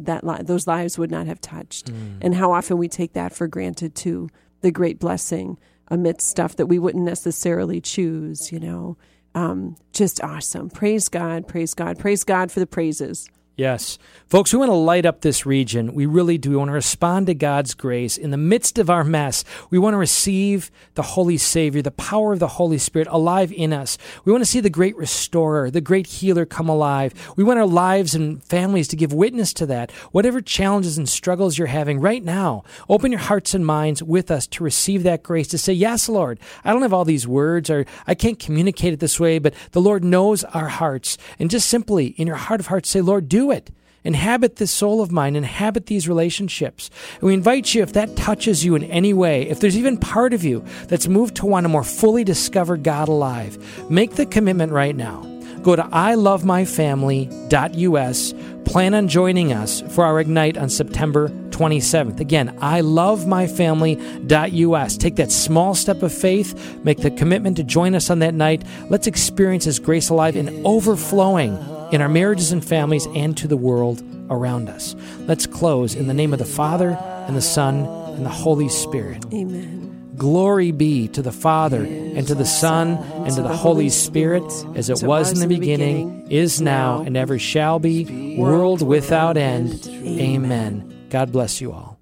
that li- those lives would not have touched. Mm. And how often we take that for granted too, the great blessing amidst stuff that we wouldn't necessarily choose, you know um, just awesome. Praise God, praise God, praise God for the praises. Yes. Folks, we want to light up this region. We really do. We want to respond to God's grace. In the midst of our mess, we want to receive the Holy Savior, the power of the Holy Spirit alive in us. We want to see the great restorer, the great healer come alive. We want our lives and families to give witness to that. Whatever challenges and struggles you're having right now, open your hearts and minds with us to receive that grace, to say, Yes, Lord, I don't have all these words or I can't communicate it this way, but the Lord knows our hearts. And just simply in your heart of hearts say, Lord, it. Inhabit this soul of mine, inhabit these relationships. And we invite you, if that touches you in any way, if there's even part of you that's moved to want to more fully discover God alive, make the commitment right now. Go to ilovemyfamily.us. Plan on joining us for our Ignite on September 27th. Again, ilovemyfamily.us. Take that small step of faith, make the commitment to join us on that night. Let's experience His grace alive and overflowing in our marriages and families and to the world around us. Let's close in the name of the Father and the Son and the Holy Spirit. Amen. Glory be to the Father and to the Son and to the Holy Spirit, as it was in the beginning, is now, and ever shall be, world without end. Amen. God bless you all.